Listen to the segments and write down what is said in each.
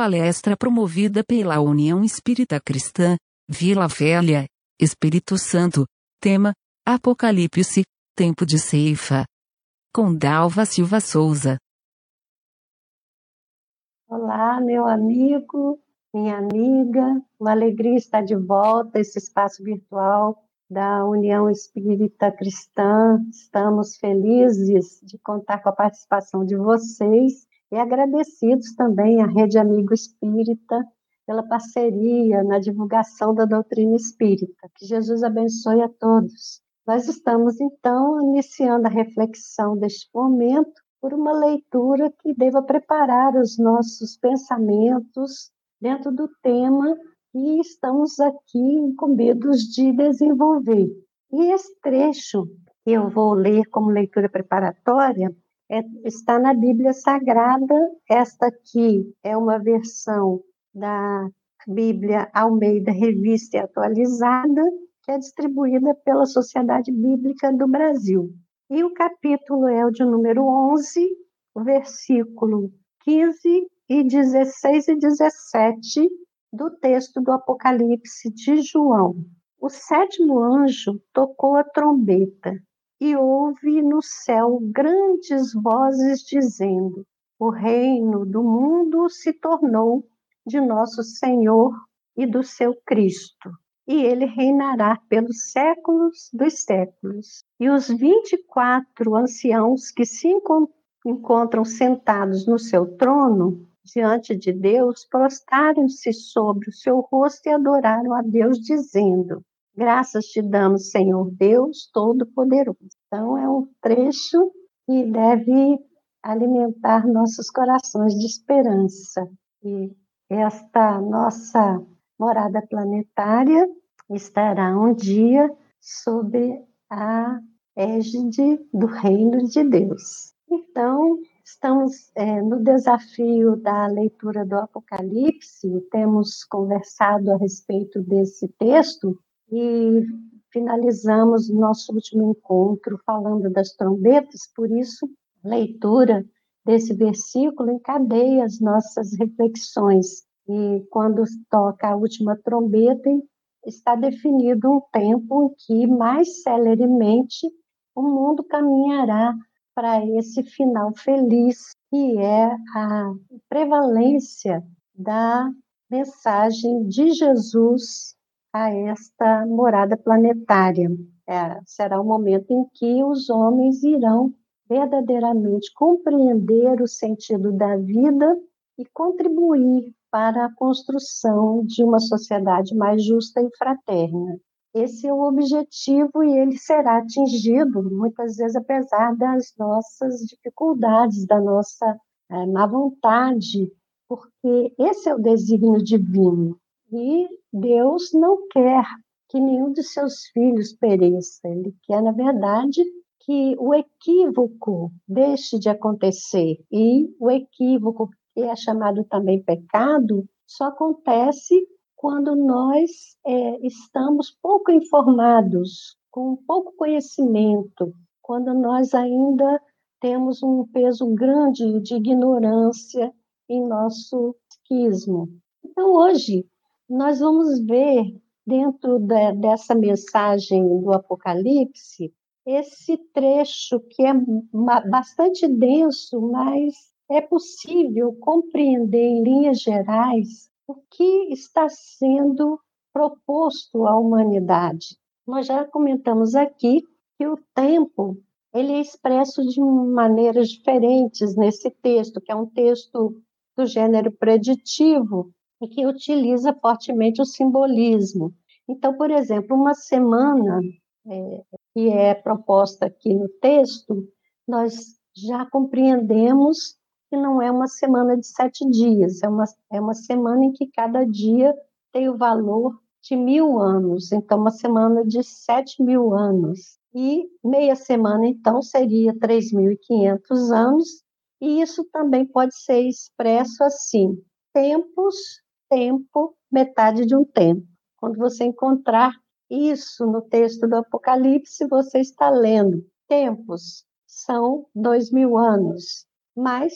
palestra promovida pela União Espírita Cristã, Vila Velha, Espírito Santo, tema, Apocalipse, Tempo de Ceifa. Com Dalva Silva Souza. Olá, meu amigo, minha amiga, uma alegria estar de volta esse espaço virtual da União Espírita Cristã. Estamos felizes de contar com a participação de vocês e agradecidos também à Rede Amigo Espírita pela parceria na divulgação da doutrina espírita. Que Jesus abençoe a todos. Nós estamos, então, iniciando a reflexão deste momento por uma leitura que deva preparar os nossos pensamentos dentro do tema que estamos aqui incumbidos de desenvolver. E esse trecho que eu vou ler como leitura preparatória é, está na Bíblia Sagrada. Esta aqui é uma versão da Bíblia Almeida Revista e Atualizada, que é distribuída pela Sociedade Bíblica do Brasil. E o capítulo é o de número 11, o versículo 15 e 16 e 17 do texto do Apocalipse de João. O sétimo anjo tocou a trombeta e houve no céu grandes vozes dizendo: O reino do mundo se tornou de nosso Senhor e do seu Cristo, e ele reinará pelos séculos dos séculos. E os vinte e quatro anciãos que se encontram sentados no seu trono, diante de Deus, prostraram-se sobre o seu rosto e adoraram a Deus, dizendo: Graças te damos, Senhor Deus Todo-Poderoso. Então, é um trecho que deve alimentar nossos corações de esperança. E esta nossa morada planetária estará um dia sob a égide do reino de Deus. Então, estamos é, no desafio da leitura do Apocalipse, temos conversado a respeito desse texto e finalizamos nosso último encontro falando das trombetas, por isso, leitura desse versículo encadeia as nossas reflexões. E quando toca a última trombeta, está definido um tempo em que mais celeremente o mundo caminhará para esse final feliz, que é a prevalência da mensagem de Jesus a esta morada planetária. É, será o momento em que os homens irão verdadeiramente compreender o sentido da vida e contribuir para a construção de uma sociedade mais justa e fraterna. Esse é o objetivo e ele será atingido, muitas vezes, apesar das nossas dificuldades, da nossa é, má vontade, porque esse é o desígnio divino. E Deus não quer que nenhum de seus filhos pereça, ele quer, na verdade, que o equívoco deixe de acontecer. E o equívoco, que é chamado também pecado, só acontece quando nós é, estamos pouco informados, com pouco conhecimento, quando nós ainda temos um peso grande de ignorância em nosso psiquismo. Então, hoje, nós vamos ver, dentro de, dessa mensagem do Apocalipse, esse trecho que é bastante denso, mas é possível compreender em linhas gerais o que está sendo proposto à humanidade. Nós já comentamos aqui que o tempo ele é expresso de maneiras diferentes nesse texto, que é um texto do gênero preditivo e que utiliza fortemente o simbolismo. Então, por exemplo, uma semana é, que é proposta aqui no texto, nós já compreendemos que não é uma semana de sete dias, é uma, é uma semana em que cada dia tem o valor de mil anos, então uma semana de sete mil anos. E meia semana, então, seria 3.500 anos, e isso também pode ser expresso assim: tempos, tempo, metade de um tempo. Quando você encontrar isso no texto do Apocalipse, você está lendo. Tempos são dois mil anos, mais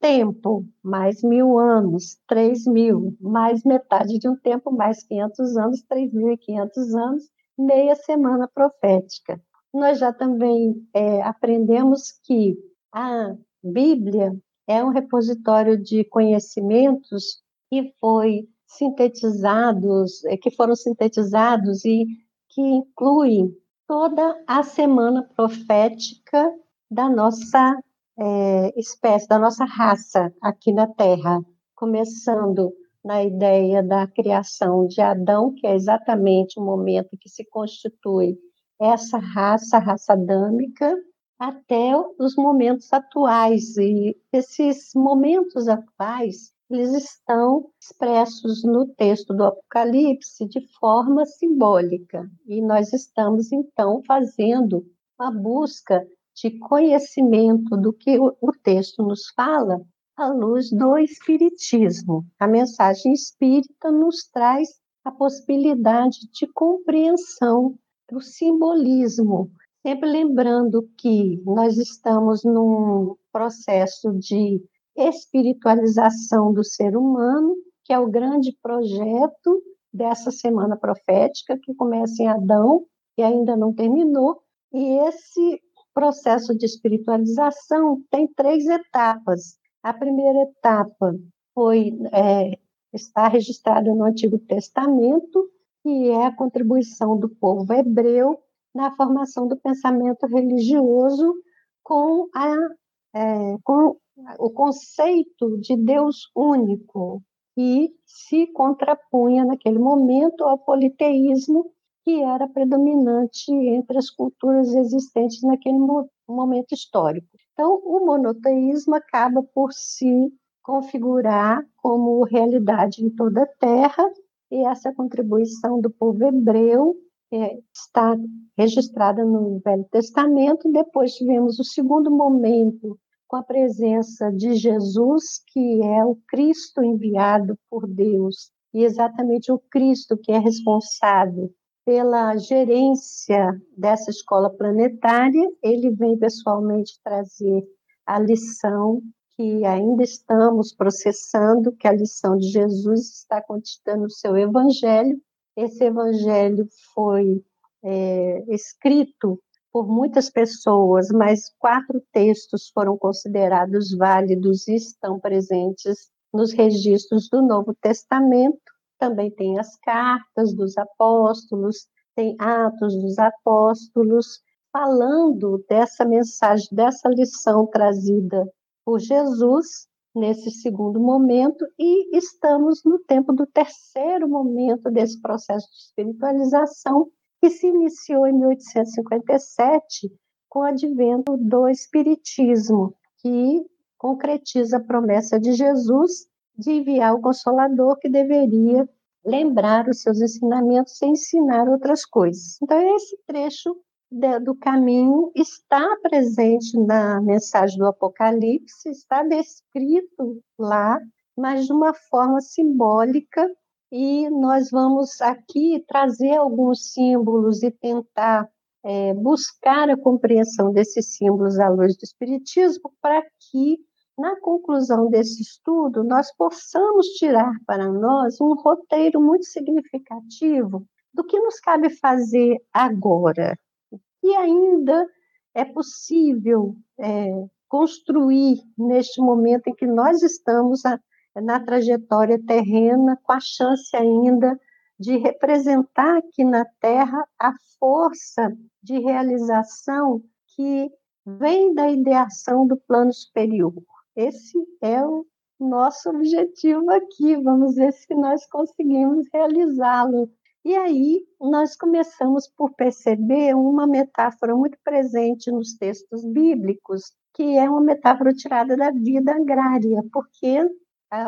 tempo, mais mil anos, três mil, mais metade de um tempo, mais 500 anos, 3.500 anos, meia semana profética. Nós já também é, aprendemos que a Bíblia é um repositório de conhecimentos que foi sintetizados, é, que foram sintetizados e que incluem toda a semana profética da nossa é, espécie, da nossa raça aqui na Terra, começando na ideia da criação de Adão, que é exatamente o momento que se constitui essa raça, a raça adâmica, até os momentos atuais. E esses momentos atuais, eles estão expressos no texto do Apocalipse de forma simbólica. E nós estamos, então, fazendo uma busca de conhecimento do que o, texto nos fala à luz do Espiritismo. A mensagem espírita nos traz a possibilidade de compreensão do simbolismo, sempre lembrando que nós estamos num processo de espiritualização do ser humano, que é o grande projeto dessa semana profética, que começa em Adão e ainda não terminou, e esse processo de espiritualização tem três etapas. A primeira etapa foi é, está registrada no Antigo Testamento, que é a contribuição do povo hebreu na formação do pensamento religioso com, a, é, com o conceito de Deus único, que se contrapunha naquele momento ao politeísmo que era predominante entre as culturas existentes naquele momento histórico. Então, o monoteísmo acaba por se configurar como realidade em toda a Terra, e essa contribuição do povo hebreu é, está registrada no Velho Testamento. Depois tivemos o segundo momento com a presença de Jesus, que é o Cristo enviado por Deus, e exatamente o Cristo que é responsável pela gerência dessa escola planetária. Ele vem pessoalmente trazer a lição que ainda estamos processando, que a lição de Jesus está contida no seu evangelho. Esse evangelho foi é, escrito por muitas pessoas, mas quatro textos foram considerados válidos e estão presentes nos registros do Novo Testamento. Também tem as cartas dos apóstolos, tem Atos dos Apóstolos, falando dessa mensagem, dessa lição trazida por Jesus nesse segundo momento, e estamos no tempo do terceiro momento desse processo de espiritualização, que se iniciou em 1857 com o advento do Espiritismo, que concretiza a promessa de Jesus de enviar o Consolador que deveria lembrar os seus ensinamentos e ensinar outras coisas. Então, esse trecho do caminho está presente na mensagem do Apocalipse, está descrito lá, mas de uma forma simbólica, e nós vamos aqui trazer alguns símbolos e tentar é, buscar a compreensão desses símbolos à luz do Espiritismo para que na conclusão desse estudo, nós possamos tirar para nós um roteiro muito significativo do que nos cabe fazer agora, e ainda é possível é, construir neste momento em que nós estamos a, na trajetória terrena, com a chance ainda de representar aqui na Terra a força de realização que vem da ideação do plano superior. Esse é o nosso objetivo aqui. Vamos ver se nós conseguimos realizá-lo. E aí nós começamos por perceber uma metáfora muito presente nos textos bíblicos, que é uma metáfora tirada da vida agrária, porque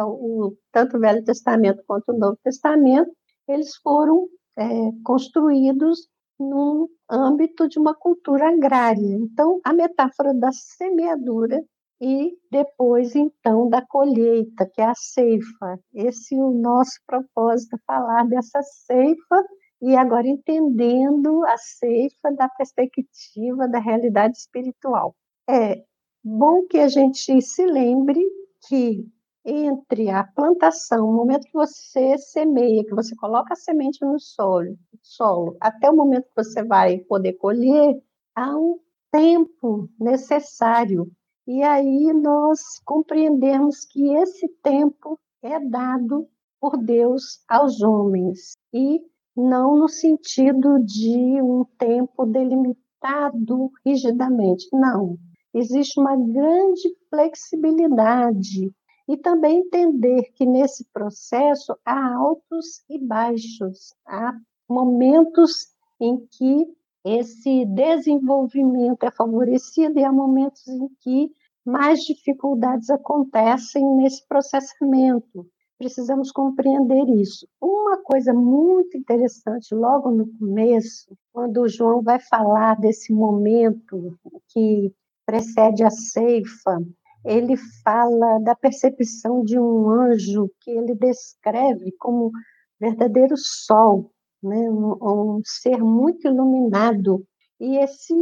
o, tanto o Velho Testamento quanto o Novo Testamento eles foram é, construídos no âmbito de uma cultura agrária. Então, a metáfora da semeadura e depois, então, da colheita, que é a ceifa. Esse é o nosso propósito, falar dessa ceifa e agora entendendo a ceifa da perspectiva da realidade espiritual. É bom que a gente se lembre que entre a plantação, o momento que você semeia, que você coloca a semente no solo, solo, até o momento que você vai poder colher, há um tempo necessário. E aí nós compreendemos que esse tempo é dado por Deus aos homens e não no sentido de um tempo delimitado rigidamente, não. Existe uma grande flexibilidade e também entender que nesse processo há altos e baixos, há momentos em que esse desenvolvimento é favorecido e há momentos em que mais dificuldades acontecem nesse processamento. Precisamos compreender isso. Uma coisa muito interessante, logo no começo, quando o João vai falar desse momento que precede a ceifa, ele fala da percepção de um anjo que ele descreve como verdadeiro sol, né? um, um ser muito iluminado. E esse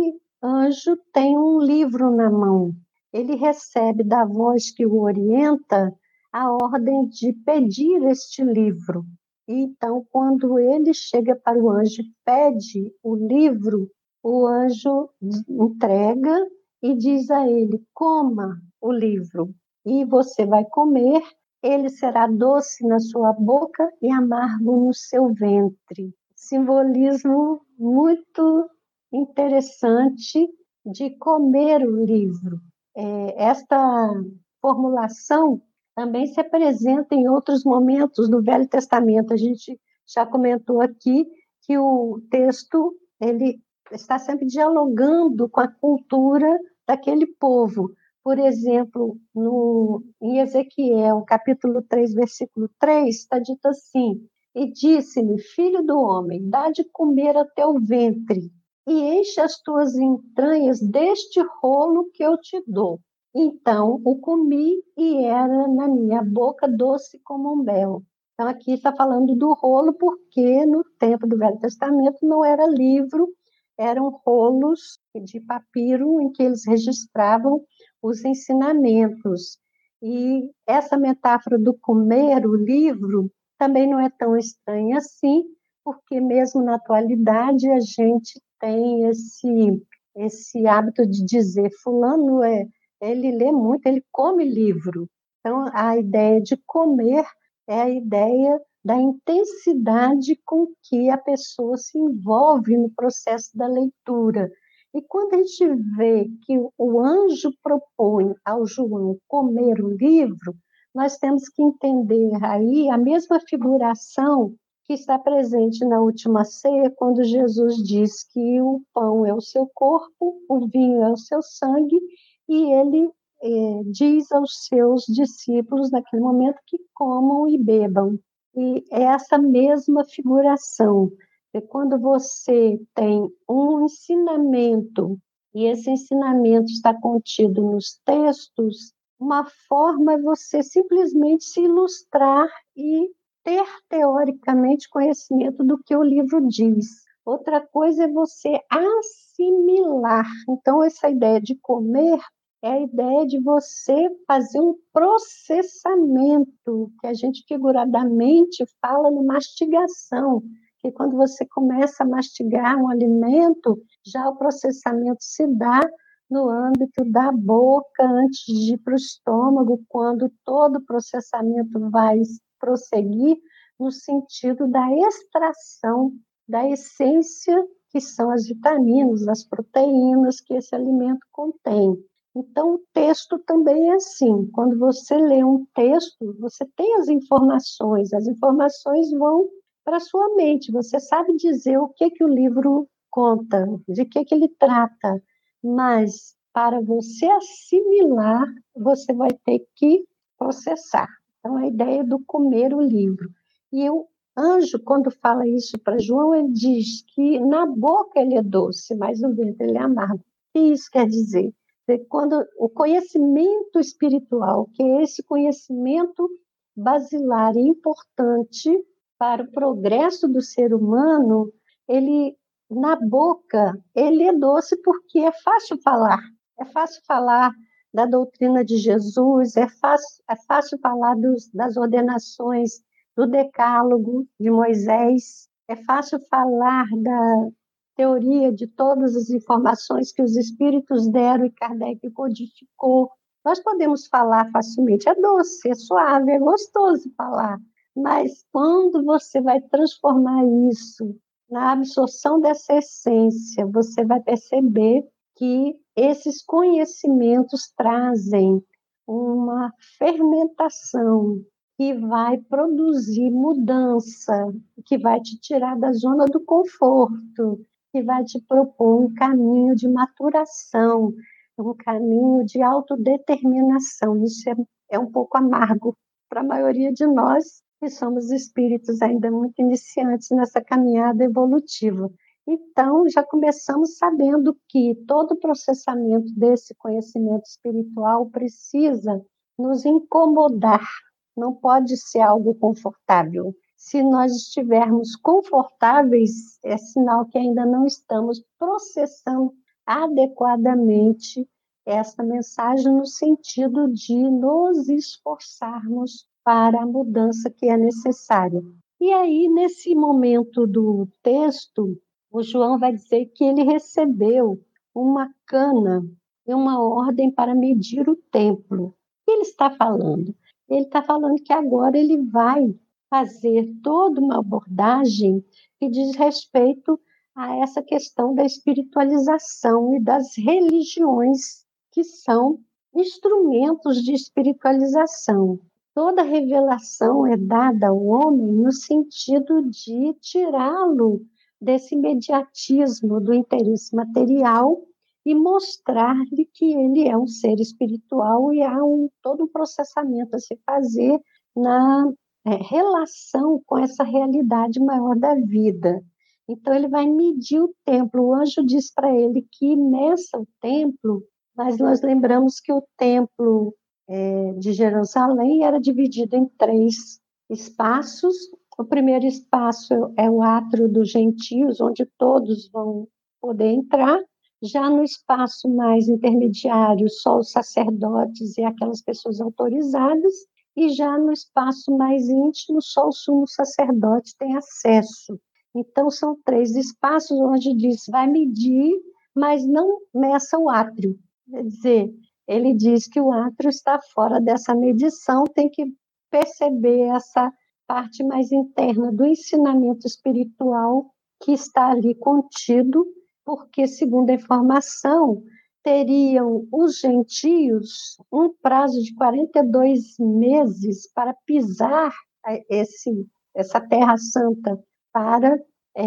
anjo tem um livro na mão. Ele recebe da voz que o orienta a ordem de pedir este livro. Então, quando ele chega para o anjo e pede o livro, o anjo entrega e diz a ele: coma o livro, e você vai comer, ele será doce na sua boca e amargo no seu ventre. Simbolismo muito interessante de comer o livro. É, esta formulação também se apresenta em outros momentos do Velho Testamento. A gente já comentou aqui que o texto ele está sempre dialogando com a cultura daquele povo. Por exemplo, no, em Ezequiel, capítulo 3, versículo 3, está dito assim: E disse-me, filho do homem, dá de comer a teu ventre, e enche as tuas entranhas deste rolo que eu te dou. Então o comi e era na minha boca doce como um mel. Então aqui está falando do rolo, porque no tempo do Velho Testamento não era livro, eram rolos de papiro em que eles registravam os ensinamentos. E essa metáfora do comer o livro também não é tão estranha assim, porque mesmo na atualidade a gente tem esse esse hábito de dizer fulano é ele lê muito, ele come livro. Então a ideia de comer é a ideia da intensidade com que a pessoa se envolve no processo da leitura. E quando a gente vê que o anjo propõe ao João comer o livro, nós temos que entender aí a mesma figuração que está presente na última ceia, quando Jesus diz que o pão é o seu corpo, o vinho é o seu sangue, e ele eh, diz aos seus discípulos naquele momento que comam e bebam. E é essa mesma figuração é quando você tem um ensinamento e esse ensinamento está contido nos textos, uma forma é você simplesmente se ilustrar e ter teoricamente conhecimento do que o livro diz. Outra coisa é você assimilar. Então, essa ideia de comer é a ideia de você fazer um processamento, que a gente figuradamente fala no mastigação que quando você começa a mastigar um alimento, já o processamento se dá no âmbito da boca antes de ir para o estômago, quando todo o processamento vai prosseguir no sentido da extração da essência que são as vitaminas, as proteínas que esse alimento contém. Então, o texto também é assim. Quando você lê um texto, você tem as informações, as informações vão para sua mente. Você sabe dizer o que que o livro conta, de que que ele trata, mas para você assimilar, você vai ter que processar. Então, a ideia do comer o livro. E o anjo, quando fala isso para João, ele diz que na boca ele é doce, mas no ventre ele é amargo. O que isso quer dizer? Quando o conhecimento espiritual, que é esse conhecimento basilar e importante para o progresso do ser humano, ele na boca, ele é doce porque é fácil falar. É fácil falar da doutrina de Jesus, é fácil, é fácil falar dos, das ordenações do Decálogo de Moisés, é fácil falar da teoria de todas as informações que os espíritos deram e Kardec codificou. Nós podemos falar facilmente, é doce, é suave, é gostoso falar, mas quando você vai transformar isso na absorção dessa essência, você vai perceber que esses conhecimentos trazem uma fermentação que vai produzir mudança, que vai te tirar da zona do conforto, que vai te propor um caminho de maturação, um caminho de autodeterminação. Isso é, é um pouco amargo para a maioria de nós, que somos espíritos ainda muito iniciantes nessa caminhada evolutiva. Então, já começamos sabendo que todo o processamento desse conhecimento espiritual precisa nos incomodar, não pode ser algo confortável. Se nós estivermos confortáveis, é sinal que ainda não estamos processando adequadamente essa mensagem no sentido de nos esforçarmos para a mudança que é necessária. E aí, nesse momento do texto, o João vai dizer que ele recebeu uma cana e uma ordem para medir o templo. O que ele está falando? Ele está falando que agora ele vai fazer toda uma abordagem que diz respeito a essa questão da espiritualização e das religiões que são instrumentos de espiritualização. Toda revelação é dada ao homem no sentido de tirá-lo desse imediatismo do interesse material e mostrar-lhe que ele é um ser espiritual e há um, todo um processamento a se fazer na é, relação com essa realidade maior da vida. Então, ele vai medir o templo. O anjo diz para ele que nessa o templo, mas nós lembramos que o templo é, de Jerusalém era dividido em três espaços. O primeiro espaço é o átrio dos gentios, onde todos vão poder entrar. Já no espaço mais intermediário, só os sacerdotes e aquelas pessoas autorizadas. E já no espaço mais íntimo, só o sumo sacerdote tem acesso. Então, são três espaços onde diz, vai medir, mas não meça o átrio. Quer dizer, ele diz que o átrio está fora dessa medição, tem que perceber essa parte mais interna do ensinamento espiritual que está ali contido, porque, segundo a informação, teriam os gentios um prazo de 42 meses para pisar esse, essa Terra Santa, para, é,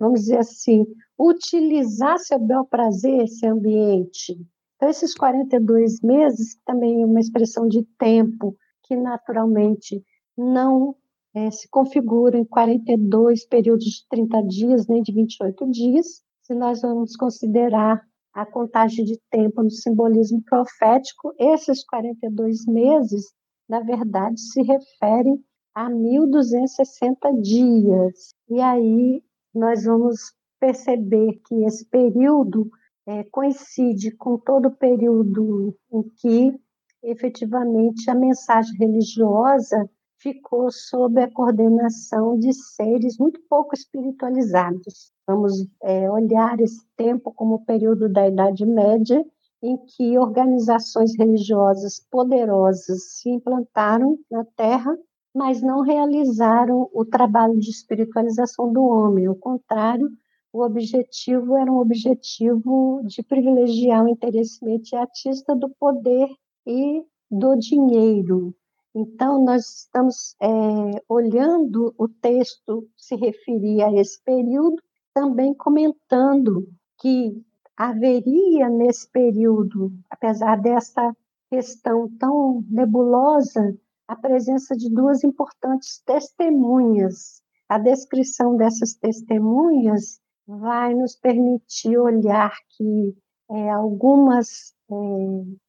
vamos dizer assim, utilizar seu bel prazer esse ambiente. Então, esses 42 meses, também é uma expressão de tempo que naturalmente não é, se configura em 42 períodos de 30 dias, nem de 28 dias, se nós vamos considerar a contagem de tempo no simbolismo profético, esses 42 meses, na verdade, se referem a 1.260 dias. E aí nós vamos perceber que esse período é, coincide com todo o período em que, efetivamente, a mensagem religiosa ficou sob a coordenação de seres muito pouco espiritualizados. Vamos é, olhar esse tempo como o período da Idade Média, em que organizações religiosas poderosas se implantaram na Terra, mas não realizaram o trabalho de espiritualização do homem. Ao contrário, o objetivo era um objetivo de privilegiar o interesse imediatista do poder e do dinheiro. Então, nós estamos é, olhando o texto se referir a esse período, também comentando que haveria nesse período, apesar dessa questão tão nebulosa, a presença de duas importantes testemunhas. A descrição dessas testemunhas vai nos permitir olhar que é, algumas é,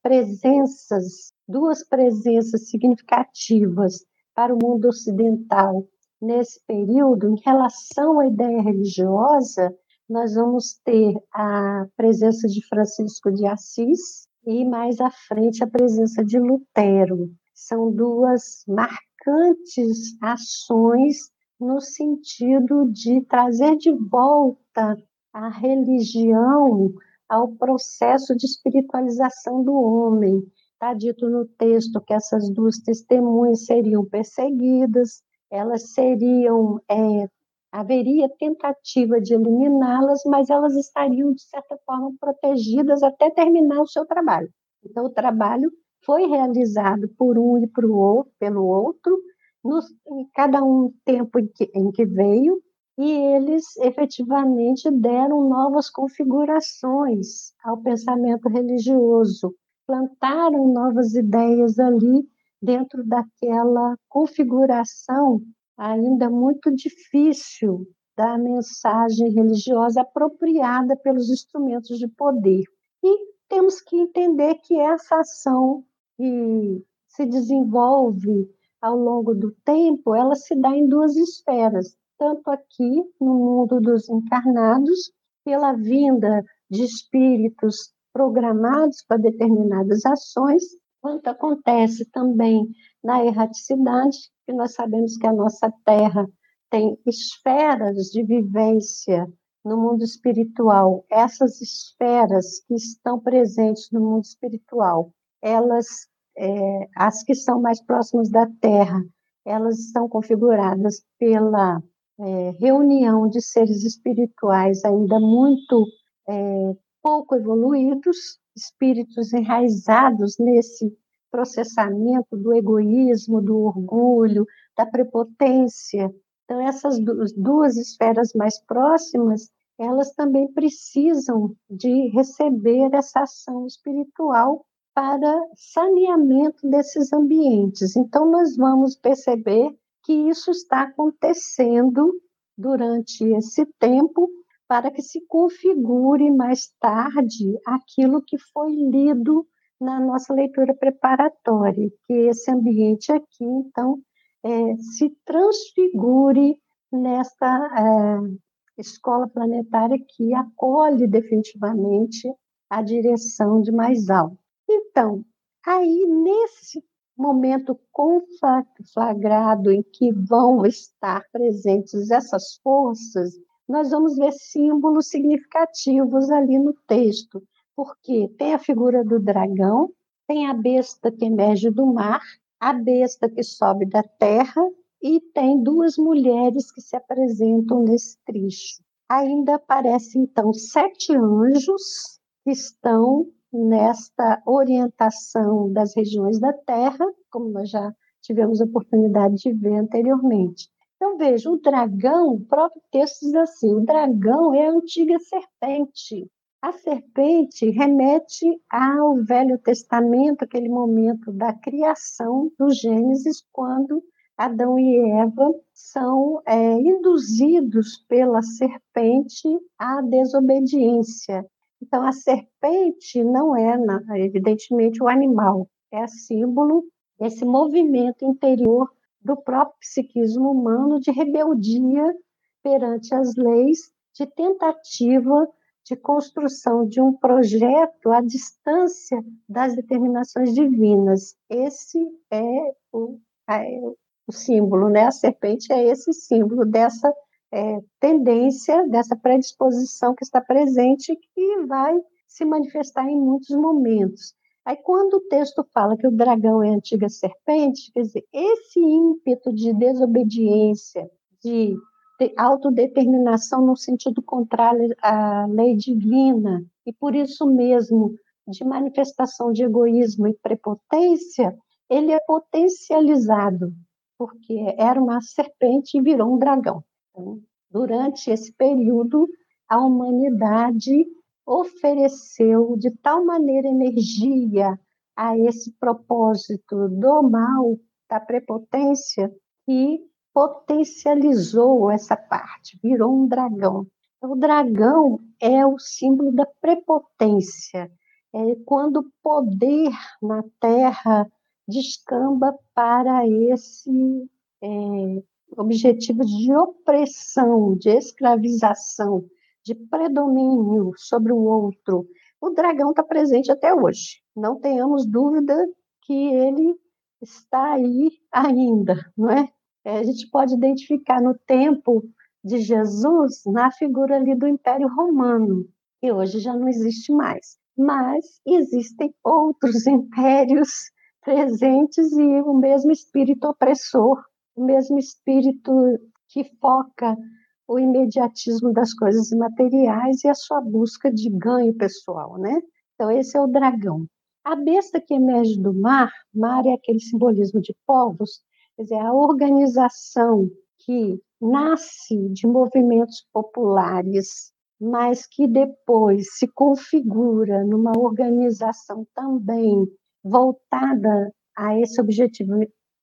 presenças, duas presenças significativas para o mundo ocidental nesse período, em relação à ideia religiosa, nós vamos ter a presença de Francisco de Assis, e mais à frente a presença de Lutero. São duas marcantes ações no sentido de trazer de volta a religião ao processo de espiritualização do homem. Está dito no texto que essas duas testemunhas seriam perseguidas, elas seriam é, haveria tentativa de eliminá-las, mas elas estariam, de certa forma, protegidas até terminar o seu trabalho. Então, o trabalho foi realizado por um e por outro, pelo outro, em cada um tempo em que, em que veio, e eles efetivamente deram novas configurações ao pensamento religioso, plantaram novas ideias ali dentro daquela configuração ainda muito difícil da mensagem religiosa apropriada pelos instrumentos de poder. E temos que entender que essa ação que se desenvolve ao longo do tempo, ela se dá em duas esferas, tanto aqui no mundo dos encarnados, pela vinda de espíritos programados para determinadas ações, quanto acontece também na erraticidade, que nós sabemos que a nossa Terra tem esferas de vivência no mundo espiritual. Essas esferas que estão presentes no mundo espiritual, elas, é, as que são mais próximas da Terra, elas estão configuradas pela é, reunião de seres espirituais ainda muito é, pouco evoluídos, espíritos enraizados nesse processamento do egoísmo, do orgulho, da prepotência. Então, essas duas esferas mais próximas, elas também precisam de receber essa ação espiritual para saneamento desses ambientes. Então, nós vamos perceber que isso está acontecendo durante esse tempo para que se configure mais tarde aquilo que foi lido na nossa leitura preparatória, que esse ambiente aqui, então, é, se transfigure nesta é, escola planetária que acolhe definitivamente a direção de mais alto. Então, aí nesse momento conflagrado em que vão estar presentes essas forças, nós vamos ver símbolos significativos ali no texto porque tem a figura do dragão, tem a besta que emerge do mar, a besta que sobe da terra e tem duas mulheres que se apresentam nesse trecho. Ainda aparecem, então, sete anjos que estão nesta orientação das regiões da Terra, como nós já tivemos oportunidade de ver anteriormente. Então, veja, o dragão, o próprio texto diz assim: o dragão é a antiga serpente, a serpente remete ao Velho Testamento, aquele momento da criação do Gênesis, quando Adão e Eva são é, induzidos pela serpente à desobediência. Então, a serpente não é, evidentemente, o animal, é símbolo desse movimento interior do próprio psiquismo humano de rebeldia perante as leis, de tentativa de construção de um projeto à distância das determinações divinas. Esse é o, é o símbolo, né? A serpente é esse símbolo dessa é, tendência, dessa predisposição que está presente que vai se manifestar em muitos momentos. Aí, quando o texto fala que o dragão é a antiga serpente, quer dizer, esse ímpeto de desobediência, de autodeterminação no sentido contrário à lei divina, e por isso mesmo, de manifestação de egoísmo e prepotência, ele é potencializado, porque era uma serpente e virou um dragão. Então, durante esse período, a humanidade ofereceu de tal maneira energia a esse propósito do mal, da prepotência, que potencializou essa parte, virou um dragão. Então, o dragão é o símbolo da prepotência, é quando o poder na Terra descamba para esse é, objetivo de opressão, de escravização, de predomínio sobre o outro, o dragão está presente até hoje. Não tenhamos dúvida que ele está aí ainda, não é? é? A gente pode identificar no tempo de Jesus na figura ali do Império Romano, que hoje já não existe mais. Mas existem outros impérios presentes e o mesmo espírito opressor, o mesmo espírito que foca o imediatismo das coisas materiais e a sua busca de ganho pessoal, né? Então esse é o dragão. A besta que emerge do mar, mar é aquele simbolismo de povos, quer dizer, a organização que nasce de movimentos populares, mas que depois se configura numa organização também voltada a esse objetivo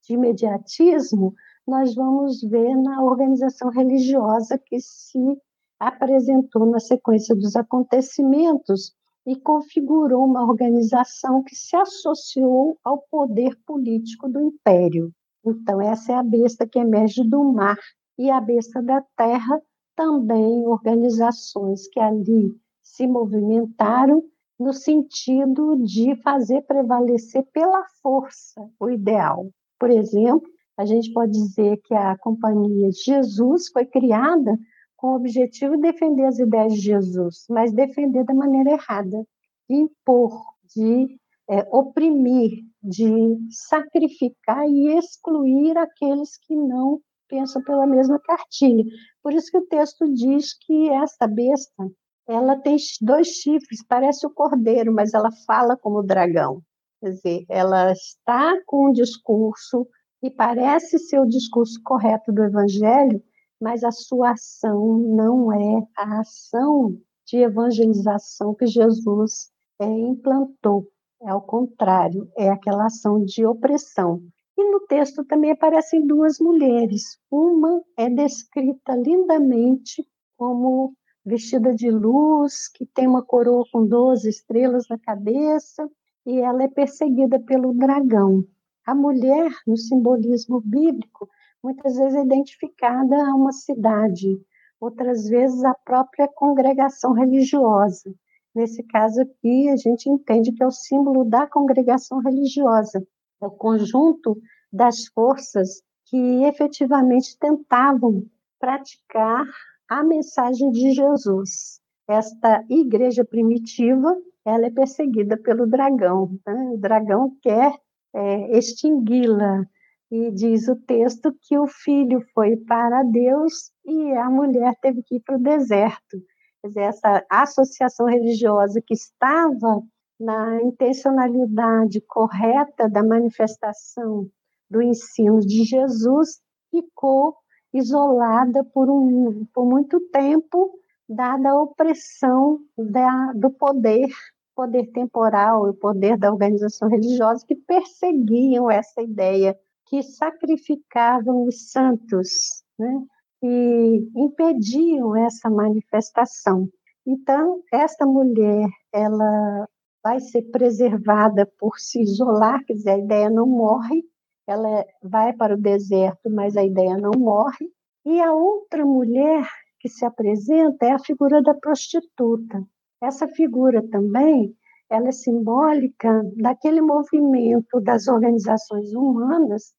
de imediatismo, nós vamos ver na organização religiosa que se apresentou na sequência dos acontecimentos e configurou uma organização que se associou ao poder político do império. Então, essa é a besta que emerge do mar, e a besta da terra também organizações que ali se movimentaram no sentido de fazer prevalecer pela força o ideal. Por exemplo, a gente pode dizer que a companhia Jesus foi criada com o objetivo de defender as ideias de Jesus, mas defender da maneira errada, de impor, de é, oprimir, de sacrificar e excluir aqueles que não pensam pela mesma cartilha. Por isso que o texto diz que essa besta, ela tem dois chifres, parece o cordeiro, mas ela fala como o dragão. Quer dizer, ela está com um discurso e parece ser o discurso correto do evangelho, mas a sua ação não é a ação de evangelização que Jesus é, implantou. É ao contrário, é aquela ação de opressão. E no texto também aparecem duas mulheres. Uma é descrita lindamente como vestida de luz, que tem uma coroa com 12 estrelas na cabeça, e ela é perseguida pelo dragão. A mulher, no simbolismo bíblico, muitas vezes é identificada a uma cidade, outras vezes a própria congregação religiosa. Nesse caso aqui, a gente entende que é o símbolo da congregação religiosa, é o conjunto das forças que efetivamente tentavam praticar a mensagem de Jesus. Esta igreja primitiva, ela é perseguida pelo dragão. Né? O dragão quer é, extingui-la. E diz o texto que o filho foi para Deus e a mulher teve que ir para o deserto. Quer dizer, essa associação religiosa que estava na intencionalidade correta da manifestação do ensino de Jesus ficou isolada por, um, por muito tempo, dada a opressão da, do poder poder temporal e o poder da organização religiosa que perseguiam essa ideia, que sacrificavam os santos, né? e impediam essa manifestação. Então, essa mulher, ela vai ser preservada por se isolar, quer dizer, a ideia não morre, ela vai para o deserto, mas a ideia não morre. E a outra mulher que se apresenta é a figura da prostituta. Essa figura também ela é simbólica daquele movimento das organizações humanas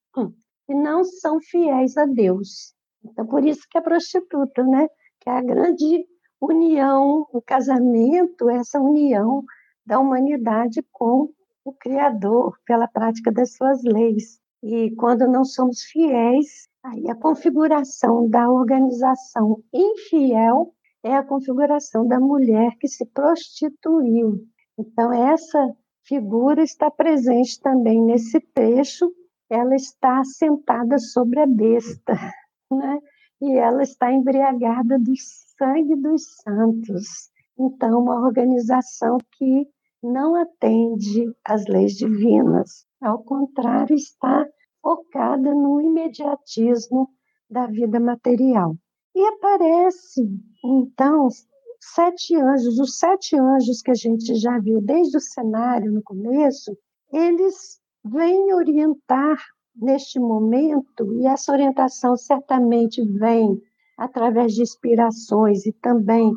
que não são fiéis a Deus. Então, por isso que a prostituta, né? Que é a grande união, o casamento, essa união da humanidade com o Criador pela prática das suas leis. E quando não somos fiéis, aí a configuração da organização infiel é a configuração da mulher que se prostituiu. Então, essa figura está presente também nesse trecho, ela está sentada sobre a besta, né? e ela está embriagada do sangue dos santos. Então, uma organização que não atende às leis divinas, ao contrário, está focada no imediatismo da vida material. E aparece, então, sete anjos. Os sete anjos que a gente já viu desde o cenário no começo, eles vêm orientar neste momento, e essa orientação certamente vem através de inspirações e também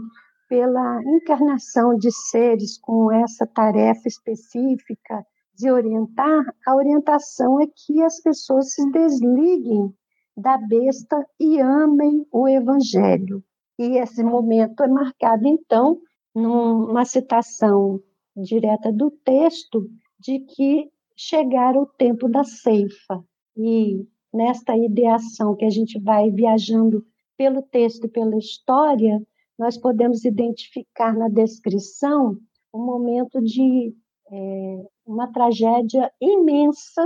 pela encarnação de seres com essa tarefa específica de orientar, a orientação é que as pessoas se desliguem da besta e amem o evangelho. E esse momento é marcado, então, numa citação direta do texto de que chegar o tempo da ceifa. E nesta ideação que a gente vai viajando pelo texto e pela história, nós podemos identificar na descrição um momento de é, uma tragédia imensa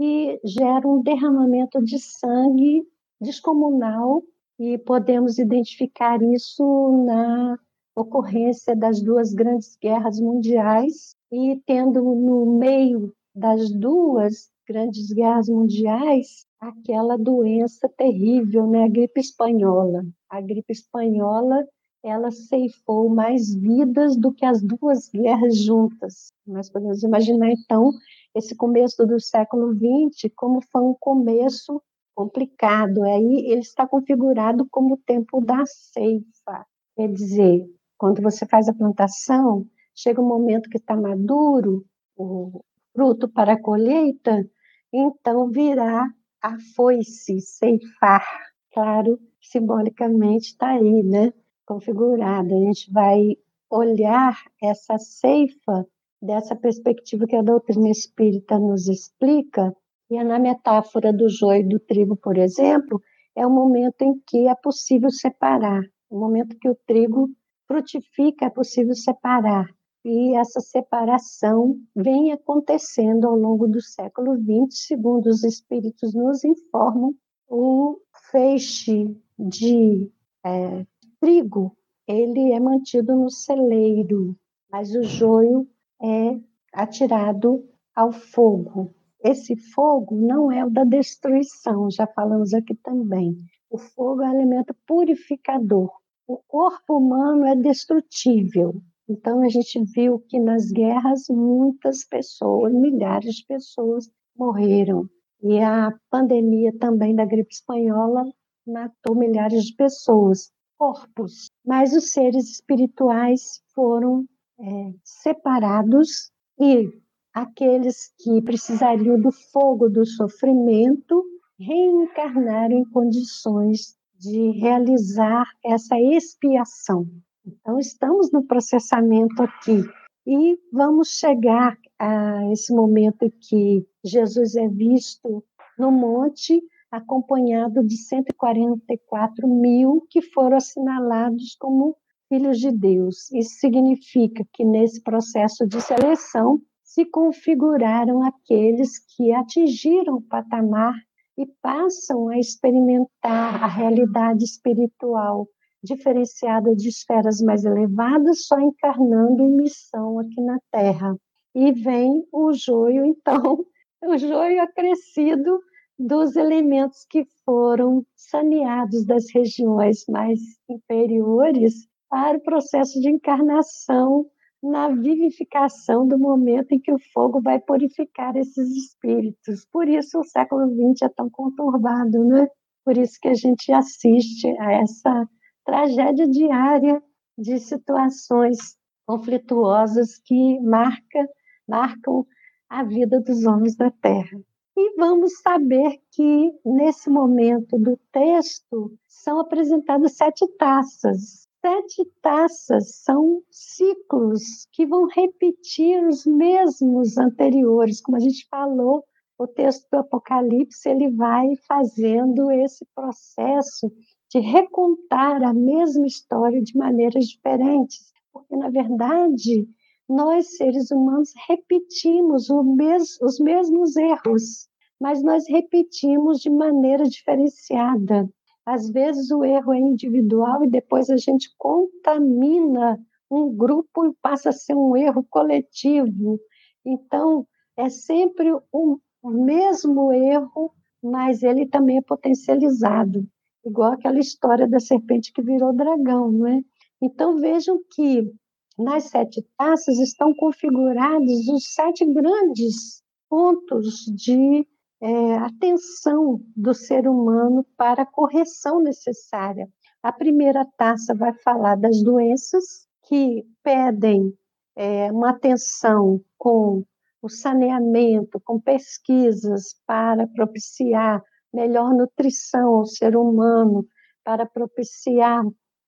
que gera um derramamento de sangue descomunal e podemos identificar isso na ocorrência das duas grandes guerras mundiais e tendo no meio das duas grandes guerras mundiais aquela doença terrível, né, a gripe espanhola. A gripe espanhola ela ceifou mais vidas do que as duas guerras juntas. Nós podemos imaginar, então, esse começo do século XX como foi um começo complicado. Aí ele está configurado como o tempo da ceifa. Quer dizer, quando você faz a plantação, chega um momento que está maduro, o fruto para a colheita, então virá a foice, ceifar. Claro, simbolicamente está aí, né? configurada. A gente vai olhar essa ceifa dessa perspectiva que a doutrina espírita nos explica, e é na metáfora do joio e do trigo, por exemplo, é o momento em que é possível separar, o momento que o trigo frutifica, é possível separar. E essa separação vem acontecendo ao longo do século XX, segundo os espíritos nos informam, o feixe de é, trigo, ele é mantido no celeiro, mas o joio é atirado ao fogo. Esse fogo não é o da destruição, já falamos aqui também. O fogo é um elemento purificador. O corpo humano é destrutível. Então, a gente viu que nas guerras muitas pessoas, milhares de pessoas morreram. E a pandemia também da gripe espanhola matou milhares de pessoas corpos, mas os seres espirituais foram é, separados e aqueles que precisariam do fogo do sofrimento reencarnaram em condições de realizar essa expiação. Então, estamos no processamento aqui e vamos chegar a esse momento que Jesus é visto no monte acompanhado de 144 mil que foram assinalados como filhos de Deus. Isso significa que nesse processo de seleção se configuraram aqueles que atingiram o patamar e passam a experimentar a realidade espiritual diferenciada de esferas mais elevadas, só encarnando em missão aqui na Terra. E vem o joio, então, o joio acrescido dos elementos que foram saneados das regiões mais inferiores para o processo de encarnação na vivificação do momento em que o fogo vai purificar esses espíritos. Por isso o século XX é tão conturbado, né? Por isso que a gente assiste a essa tragédia diária de situações conflituosas que marca, marcam a vida dos homens da Terra. E vamos saber que, nesse momento do texto, são apresentadas sete taças. Sete taças são ciclos que vão repetir os mesmos anteriores. Como a gente falou, o texto do Apocalipse ele vai fazendo esse processo de recontar a mesma história de maneiras diferentes, porque na verdade nós seres humanos repetimos mes os mesmos erros mas nós repetimos de maneira diferenciada. Às vezes o erro é individual e depois a gente contamina um grupo e passa a ser um erro coletivo. Então, é sempre o mesmo erro, mas ele também é potencializado, igual aquela história da serpente que virou dragão, não é? Então, vejam que nas sete taças estão configurados os sete grandes pontos de é, atenção do ser humano para a correção necessária. A primeira taça vai falar das doenças, que pedem é, uma atenção com o saneamento, com pesquisas para propiciar melhor nutrição ao ser humano, para propiciar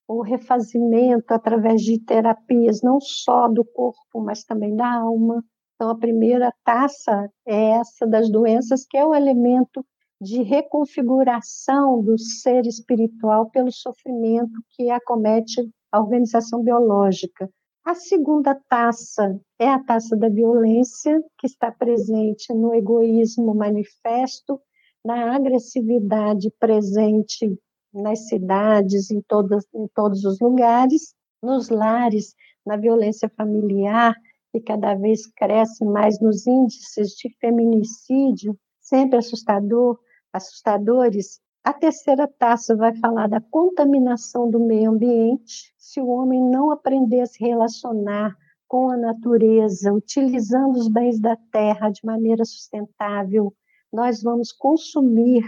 o refazimento através de terapias, não só do corpo, mas também da alma. Então, a primeira taça é essa das doenças, que é o elemento de reconfiguração do ser espiritual pelo sofrimento que acomete a organização biológica. A segunda taça é a taça da violência, que está presente no egoísmo manifesto, na agressividade presente nas cidades, em, todas, em todos os lugares, nos lares, na violência familiar, que cada vez cresce mais nos índices de feminicídio, sempre assustador, assustadores. A terceira taça vai falar da contaminação do meio ambiente. Se o homem não aprender a se relacionar com a natureza, utilizando os bens da terra de maneira sustentável, nós vamos consumir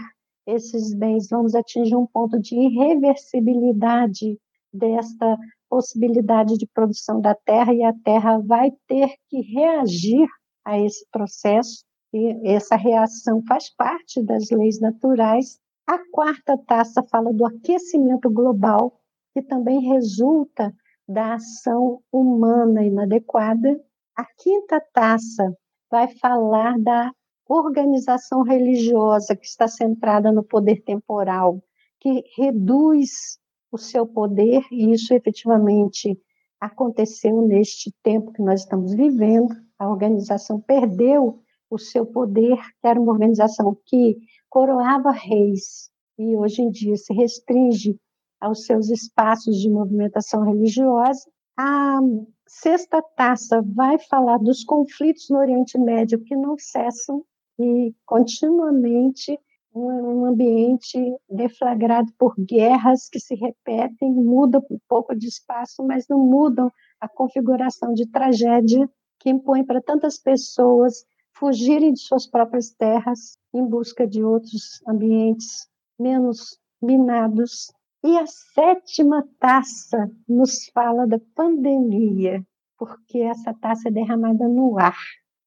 esses bens, vamos atingir um ponto de irreversibilidade desta possibilidade de produção da terra e a terra vai ter que reagir a esse processo e essa reação faz parte das leis naturais. A quarta taça fala do aquecimento global, que também resulta da ação humana inadequada. A quinta taça vai falar da organização religiosa que está centrada no poder temporal, que reduz o seu poder, e isso efetivamente aconteceu neste tempo que nós estamos vivendo. A organização perdeu o seu poder, que era uma organização que coroava reis, e hoje em dia se restringe aos seus espaços de movimentação religiosa. A sexta taça vai falar dos conflitos no Oriente Médio que não cessam e continuamente um ambiente deflagrado por guerras que se repetem, mudam um pouco de espaço, mas não mudam a configuração de tragédia que impõe para tantas pessoas fugirem de suas próprias terras em busca de outros ambientes menos minados. E a sétima taça nos fala da pandemia, porque essa taça é derramada no ar.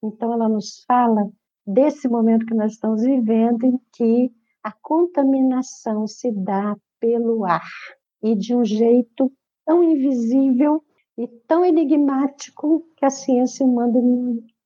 Então, ela nos fala desse momento que nós estamos vivendo, em que a contaminação se dá pelo ar e de um jeito tão invisível e tão enigmático que a ciência humana,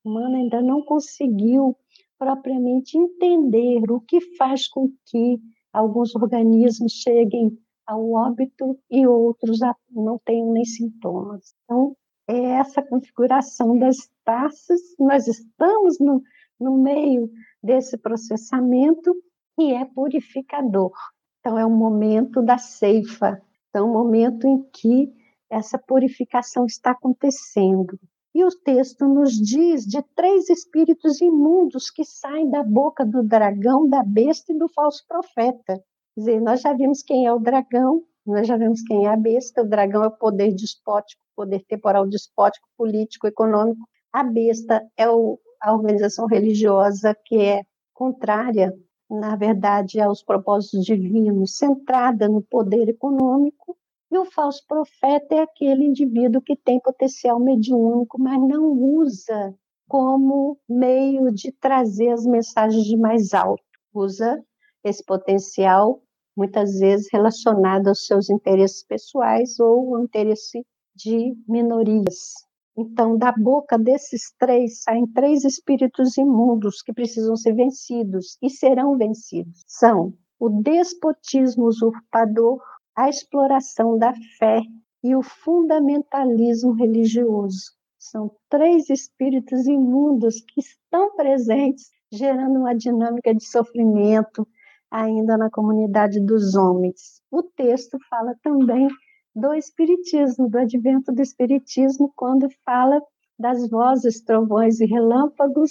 humana ainda não conseguiu propriamente entender o que faz com que alguns organismos cheguem ao óbito e outros não tenham nem sintomas. Então, é essa configuração das taças, nós estamos no, no meio desse processamento que é purificador. Então, é um momento da ceifa, então, é um momento em que essa purificação está acontecendo. E o texto nos diz de três espíritos imundos que saem da boca do dragão, da besta e do falso profeta. Quer dizer, nós já vimos quem é o dragão, nós já vimos quem é a besta. O dragão é o poder despótico, poder temporal despótico, político, econômico. A besta é o, a organização religiosa que é contrária, na verdade, aos propósitos divinos, centrada no poder econômico, e o falso profeta é aquele indivíduo que tem potencial mediúnico, mas não usa como meio de trazer as mensagens de mais alto. Usa esse potencial, muitas vezes, relacionado aos seus interesses pessoais ou ao interesse de minorias. Então, da boca desses três saem três espíritos imundos que precisam ser vencidos e serão vencidos. São o despotismo usurpador, a exploração da fé e o fundamentalismo religioso. São três espíritos imundos que estão presentes, gerando uma dinâmica de sofrimento ainda na comunidade dos homens. O texto fala também do Espiritismo, do advento do Espiritismo, quando fala das vozes, trovões e relâmpagos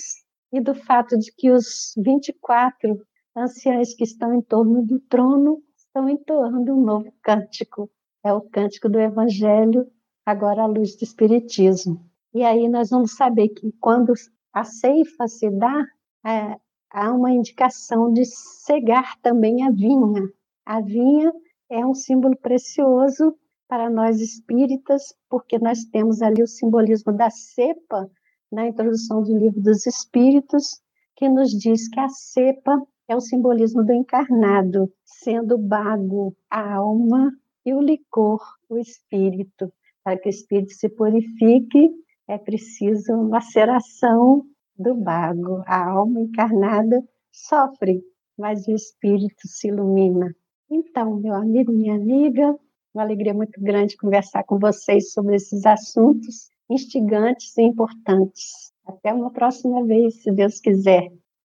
e do fato de que os 24 anciãos que estão em torno do trono estão entoando um novo cântico. É o cântico do Evangelho, agora à luz do Espiritismo. E aí nós vamos saber que quando a ceifa se dá, é, há uma indicação de cegar também a vinha. A vinha é um símbolo precioso para nós espíritas, porque nós temos ali o simbolismo da cepa na introdução do livro dos Espíritos, que nos diz que a cepa é o simbolismo do encarnado, sendo o bago a alma e o licor o espírito. Para que o espírito se purifique, é preciso uma laceração do bago. A alma encarnada sofre, mas o espírito se ilumina. Então, meu amigo, minha amiga, uma alegria muito grande conversar com vocês sobre esses assuntos instigantes e importantes. Até uma próxima vez, se Deus quiser.